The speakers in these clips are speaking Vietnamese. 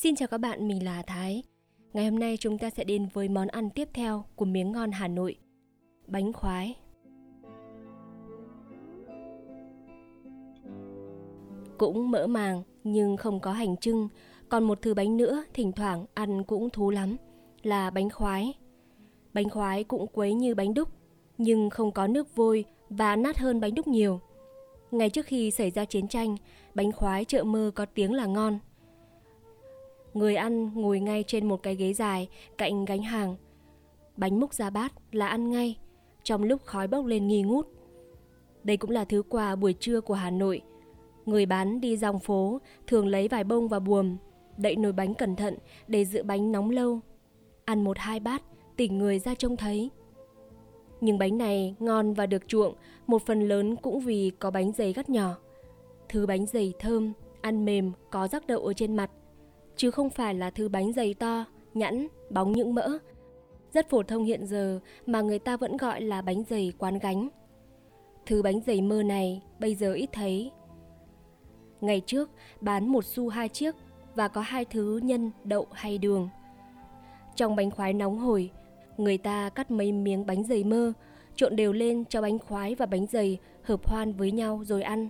Xin chào các bạn, mình là Thái. Ngày hôm nay chúng ta sẽ đến với món ăn tiếp theo của miếng ngon Hà Nội, bánh khoái. Cũng mỡ màng nhưng không có hành trưng, còn một thứ bánh nữa thỉnh thoảng ăn cũng thú lắm là bánh khoái. Bánh khoái cũng quấy như bánh đúc, nhưng không có nước vôi và nát hơn bánh đúc nhiều. Ngày trước khi xảy ra chiến tranh, bánh khoái chợ mơ có tiếng là ngon. Người ăn ngồi ngay trên một cái ghế dài cạnh gánh hàng. Bánh múc ra bát là ăn ngay, trong lúc khói bốc lên nghi ngút. Đây cũng là thứ quà buổi trưa của Hà Nội. Người bán đi dòng phố thường lấy vài bông và buồm, đậy nồi bánh cẩn thận để giữ bánh nóng lâu. Ăn một hai bát, tỉnh người ra trông thấy. Nhưng bánh này ngon và được chuộng, một phần lớn cũng vì có bánh dày gắt nhỏ. Thứ bánh dày thơm, ăn mềm, có rắc đậu ở trên mặt, chứ không phải là thứ bánh dày to, nhẵn, bóng những mỡ. Rất phổ thông hiện giờ mà người ta vẫn gọi là bánh dày quán gánh. Thứ bánh dày mơ này bây giờ ít thấy. Ngày trước bán một xu hai chiếc và có hai thứ nhân, đậu hay đường. Trong bánh khoái nóng hổi, người ta cắt mấy miếng bánh dày mơ, trộn đều lên cho bánh khoái và bánh dày hợp hoan với nhau rồi ăn.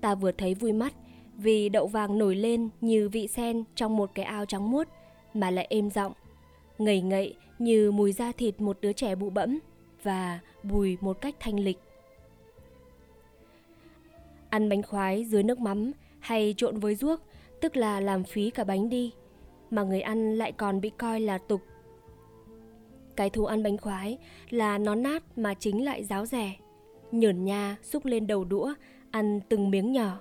Ta vừa thấy vui mắt vì đậu vàng nổi lên như vị sen trong một cái ao trắng muốt mà lại êm giọng, ngầy ngậy như mùi da thịt một đứa trẻ bụ bẫm và bùi một cách thanh lịch. Ăn bánh khoái dưới nước mắm hay trộn với ruốc, tức là làm phí cả bánh đi, mà người ăn lại còn bị coi là tục. Cái thú ăn bánh khoái là nó nát mà chính lại ráo rẻ, nhởn nha xúc lên đầu đũa, ăn từng miếng nhỏ.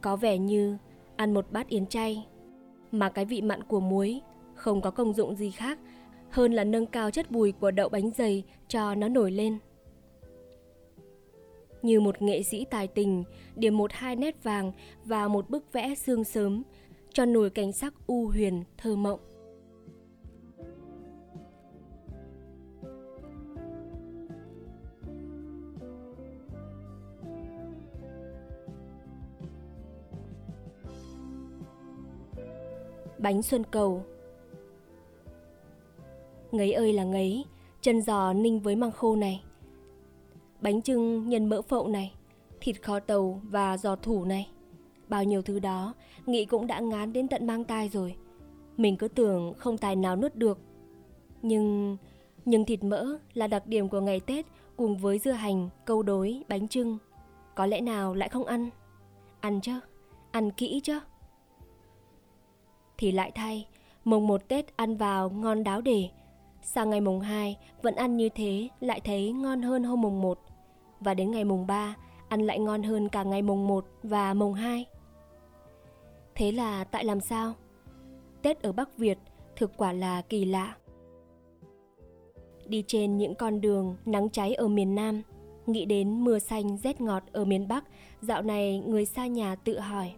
Có vẻ như ăn một bát yến chay, mà cái vị mặn của muối không có công dụng gì khác hơn là nâng cao chất bùi của đậu bánh dày cho nó nổi lên. Như một nghệ sĩ tài tình, điểm một hai nét vàng và một bức vẽ sương sớm, cho nổi cảnh sắc u huyền, thơ mộng. Bánh xuân cầu Ngấy ơi là ngấy, chân giò ninh với măng khô này. Bánh trưng nhân mỡ phậu này, thịt kho tàu và giò thủ này. Bao nhiêu thứ đó, nghị cũng đã ngán đến tận mang tai rồi. Mình cứ tưởng không tài nào nuốt được. Nhưng nhưng thịt mỡ là đặc điểm của ngày Tết cùng với dưa hành, câu đối, bánh trưng. Có lẽ nào lại không ăn? Ăn chứ, ăn kỹ chứ. Thì lại thay, mùng một Tết ăn vào ngon đáo để, Sang ngày mùng 2 vẫn ăn như thế lại thấy ngon hơn hôm mùng 1 và đến ngày mùng 3 ăn lại ngon hơn cả ngày mùng 1 và mùng 2. Thế là tại làm sao? Tết ở Bắc Việt thực quả là kỳ lạ. Đi trên những con đường nắng cháy ở miền Nam, nghĩ đến mưa xanh rét ngọt ở miền Bắc, dạo này người xa nhà tự hỏi.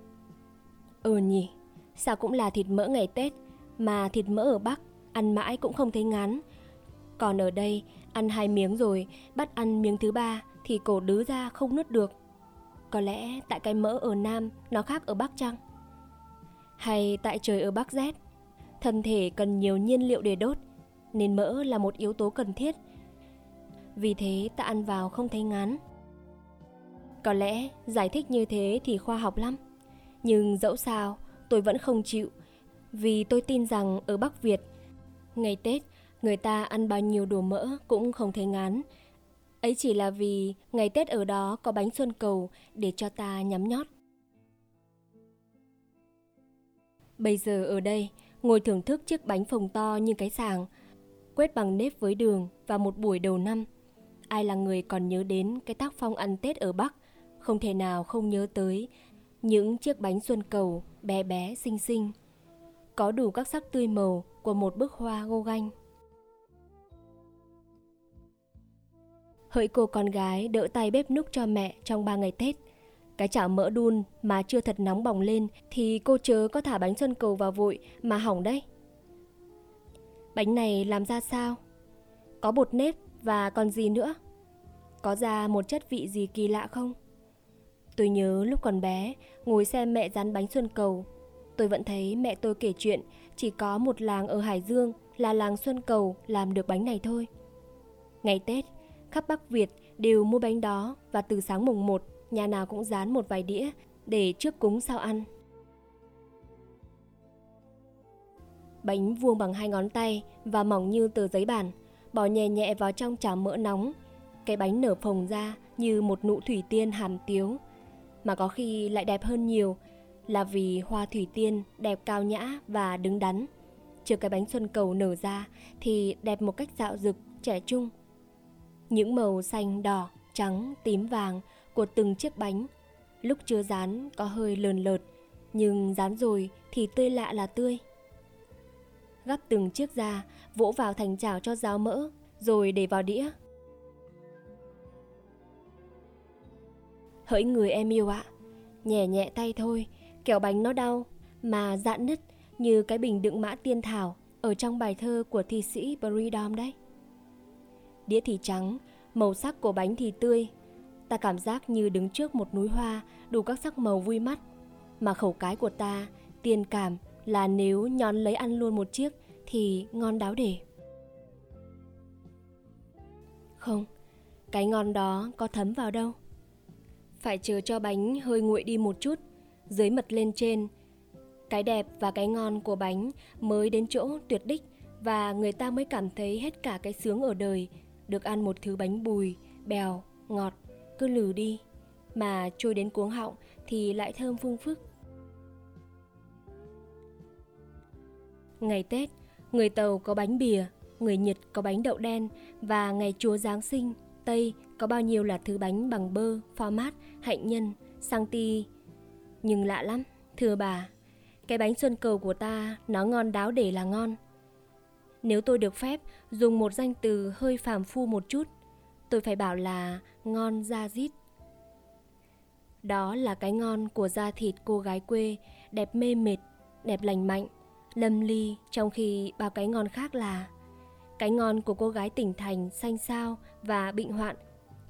Ừ nhỉ, sao cũng là thịt mỡ ngày Tết, mà thịt mỡ ở Bắc ăn mãi cũng không thấy ngán. Còn ở đây, ăn hai miếng rồi, bắt ăn miếng thứ ba thì cổ đứ ra không nuốt được. Có lẽ tại cái mỡ ở Nam nó khác ở Bắc chăng? Hay tại trời ở Bắc rét? Thân thể cần nhiều nhiên liệu để đốt, nên mỡ là một yếu tố cần thiết. Vì thế ta ăn vào không thấy ngán. Có lẽ giải thích như thế thì khoa học lắm. Nhưng dẫu sao, tôi vẫn không chịu, vì tôi tin rằng ở Bắc Việt Ngày Tết, người ta ăn bao nhiêu đồ mỡ cũng không thấy ngán. Ấy chỉ là vì ngày Tết ở đó có bánh xuân cầu để cho ta nhắm nhót. Bây giờ ở đây, ngồi thưởng thức chiếc bánh phồng to như cái sàng, quét bằng nếp với đường và một buổi đầu năm. Ai là người còn nhớ đến cái tác phong ăn Tết ở Bắc, không thể nào không nhớ tới những chiếc bánh xuân cầu bé bé, xinh xinh. Có đủ các sắc tươi màu của một bức hoa gô ganh. Hỡi cô con gái, đỡ tay bếp núc cho mẹ trong ba ngày Tết. Cái chảo mỡ đun mà chưa thật nóng bỏng lên thì cô chớ có thả bánh xuân cầu vào vội mà hỏng đấy. Bánh này làm ra sao? Có bột nếp và còn gì nữa? Có ra một chất vị gì kỳ lạ không? Tôi nhớ lúc còn bé, ngồi xem mẹ rán bánh xuân cầu, Tôi vẫn thấy mẹ tôi kể chuyện chỉ có một làng ở Hải Dương là làng Xuân Cầu làm được bánh này thôi. Ngày Tết, khắp Bắc Việt đều mua bánh đó và từ sáng mùng 1, nhà nào cũng dán một vài đĩa để trước cúng sao ăn. Bánh vuông bằng hai ngón tay và mỏng như tờ giấy bản, bỏ nhẹ nhẹ vào trong chảo mỡ nóng. Cái bánh nở phồng ra như một nụ thủy tiên hàm tiếu, mà có khi lại đẹp hơn nhiều là vì hoa thủy tiên đẹp cao nhã và đứng đắn. Chưa cái bánh xuân cầu nở ra thì đẹp một cách dạo dực, trẻ trung. Những màu xanh, đỏ, trắng, tím vàng của từng chiếc bánh lúc chưa dán có hơi lờn lợt, nhưng dán rồi thì tươi lạ là tươi. Gắp từng chiếc ra, vỗ vào thành chảo cho ráo mỡ, rồi để vào đĩa. Hỡi người em yêu ạ, nhẹ nhẹ tay thôi, kẹo bánh nó đau, mà dạn nứt như cái bình đựng mã tiên thảo ở trong bài thơ của thi sĩ Bridom đấy. Đĩa thì trắng, màu sắc của bánh thì tươi. Ta cảm giác như đứng trước một núi hoa đủ các sắc màu vui mắt. Mà khẩu cái của ta, tiền cảm là nếu nhón lấy ăn luôn một chiếc thì ngon đáo để. Không, cái ngon đó có thấm vào đâu. Phải chờ cho bánh hơi nguội đi một chút, dưới mật lên trên. Cái đẹp và cái ngon của bánh mới đến chỗ tuyệt đích và người ta mới cảm thấy hết cả cái sướng ở đời, được ăn một thứ bánh bùi, bèo, ngọt, cứ lừ đi, mà trôi đến cuống họng thì lại thơm phương phức. Ngày Tết, người Tàu có bánh bìa, người Nhật có bánh đậu đen và ngày Chúa Giáng sinh, Tây có bao nhiêu là thứ bánh bằng bơ, pho mát, hạnh nhân, sang ti. Nhưng lạ lắm, thưa bà, cái bánh xuân cầu của ta nó ngon đáo để là ngon. Nếu tôi được phép dùng một danh từ hơi phàm phu một chút, tôi phải bảo là ngon da dít. Đó là cái ngon của da thịt cô gái quê, đẹp mê mệt, đẹp lành mạnh, lâm ly trong khi bao cái ngon khác là cái ngon của cô gái tỉnh thành xanh xao và bệnh hoạn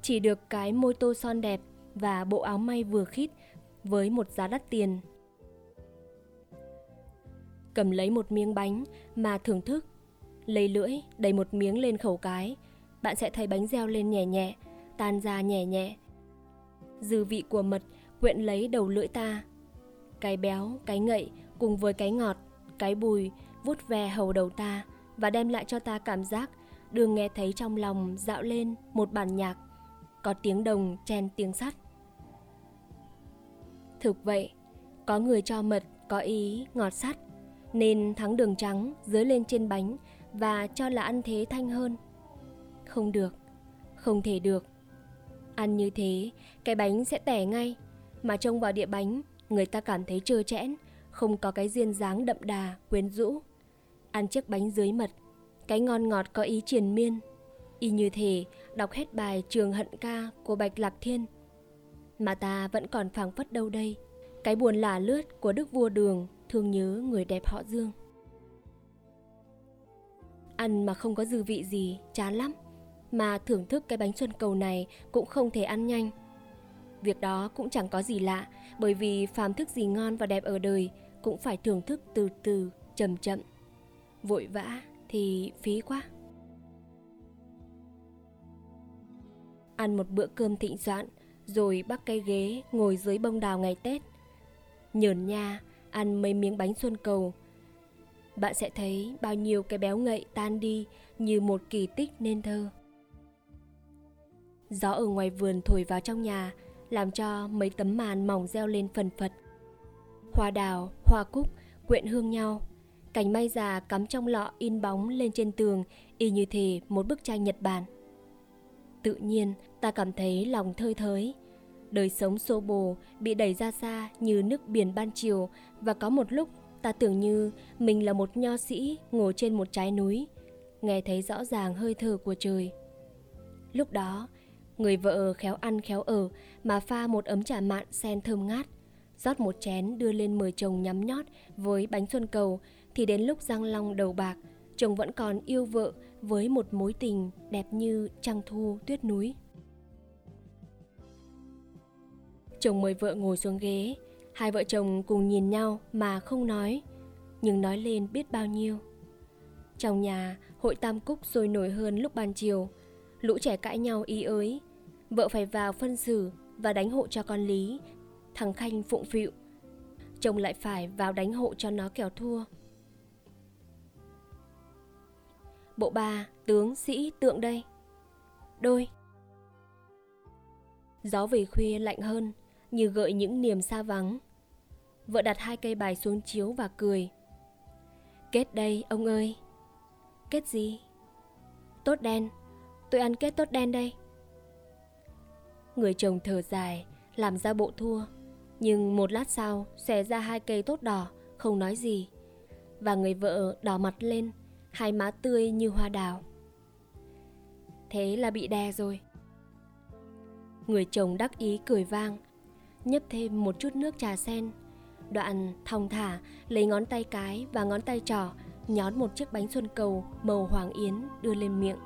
chỉ được cái môi tô son đẹp và bộ áo may vừa khít với một giá đắt tiền. Cầm lấy một miếng bánh mà thưởng thức, lấy lưỡi đầy một miếng lên khẩu cái, bạn sẽ thấy bánh reo lên nhẹ nhẹ, tan ra nhẹ nhẹ. Dư vị của mật quyện lấy đầu lưỡi ta. Cái béo, cái ngậy cùng với cái ngọt cái bùi vút ve hầu đầu ta và đem lại cho ta cảm giác đường nghe thấy trong lòng dạo lên một bản nhạc có tiếng đồng chen tiếng sắt thực vậy có người cho mật có ý ngọt sắt nên thắng đường trắng dưới lên trên bánh và cho là ăn thế thanh hơn không được không thể được ăn như thế cái bánh sẽ tẻ ngay mà trông vào địa bánh người ta cảm thấy trơ trẽn không có cái duyên dáng đậm đà, quyến rũ. Ăn chiếc bánh dưới mật, cái ngon ngọt có ý triền miên. Y như thế đọc hết bài Trường Hận Ca của Bạch Lạc Thiên. Mà ta vẫn còn phảng phất đâu đây, cái buồn lả lướt của đức vua đường thương nhớ người đẹp họ Dương. Ăn mà không có dư vị gì, chán lắm. Mà thưởng thức cái bánh xuân cầu này cũng không thể ăn nhanh. Việc đó cũng chẳng có gì lạ, bởi vì phàm thức gì ngon và đẹp ở đời cũng phải thưởng thức từ từ, chậm chậm. Vội vã thì phí quá. Ăn một bữa cơm thịnh soạn, rồi bắt cây ghế ngồi dưới bông đào ngày Tết. Nhờn nha, ăn mấy miếng bánh xuân cầu. Bạn sẽ thấy bao nhiêu cái béo ngậy tan đi như một kỳ tích nên thơ. Gió ở ngoài vườn thổi vào trong nhà, làm cho mấy tấm màn mỏng reo lên phần phật. Hoa đào, hoa cúc quyện hương nhau. Cành mai già cắm trong lọ in bóng lên trên tường y như thể một bức tranh Nhật Bản. Tự nhiên ta cảm thấy lòng thơi thới. Đời sống xô bồ bị đẩy ra xa như nước biển ban chiều và có một lúc ta tưởng như mình là một nho sĩ ngồi trên một trái núi, nghe thấy rõ ràng hơi thở của trời. Lúc đó, người vợ khéo ăn khéo ở mà pha một ấm trà mạn sen thơm ngát rót một chén đưa lên mời chồng nhắm nhót với bánh xuân cầu thì đến lúc răng long đầu bạc chồng vẫn còn yêu vợ với một mối tình đẹp như trăng thu tuyết núi chồng mời vợ ngồi xuống ghế Hai vợ chồng cùng nhìn nhau mà không nói, nhưng nói lên biết bao nhiêu. Trong nhà, hội tam cúc sôi nổi hơn lúc ban chiều. Lũ trẻ cãi nhau ý ới. Vợ phải vào phân xử và đánh hộ cho con Lý. Thằng Khanh phụng phịu. Chồng lại phải vào đánh hộ cho nó kẻo thua. Bộ ba, tướng, sĩ, tượng đây. Đôi. Gió về khuya lạnh hơn, như gợi những niềm xa vắng. Vợ đặt hai cây bài xuống chiếu và cười. Kết đây, ông ơi. Kết gì? Tốt đen, tôi ăn kết tốt đen đây. Người chồng thở dài, làm ra bộ thua. Nhưng một lát sau, xẻ ra hai cây tốt đỏ, không nói gì. Và người vợ đỏ mặt lên, hai má tươi như hoa đào. Thế là bị đè rồi. Người chồng đắc ý cười vang, nhấp thêm một chút nước trà sen. Đoạn thong thả, lấy ngón tay cái và ngón tay trỏ, nhón một chiếc bánh xuân cầu màu hoàng yến đưa lên miệng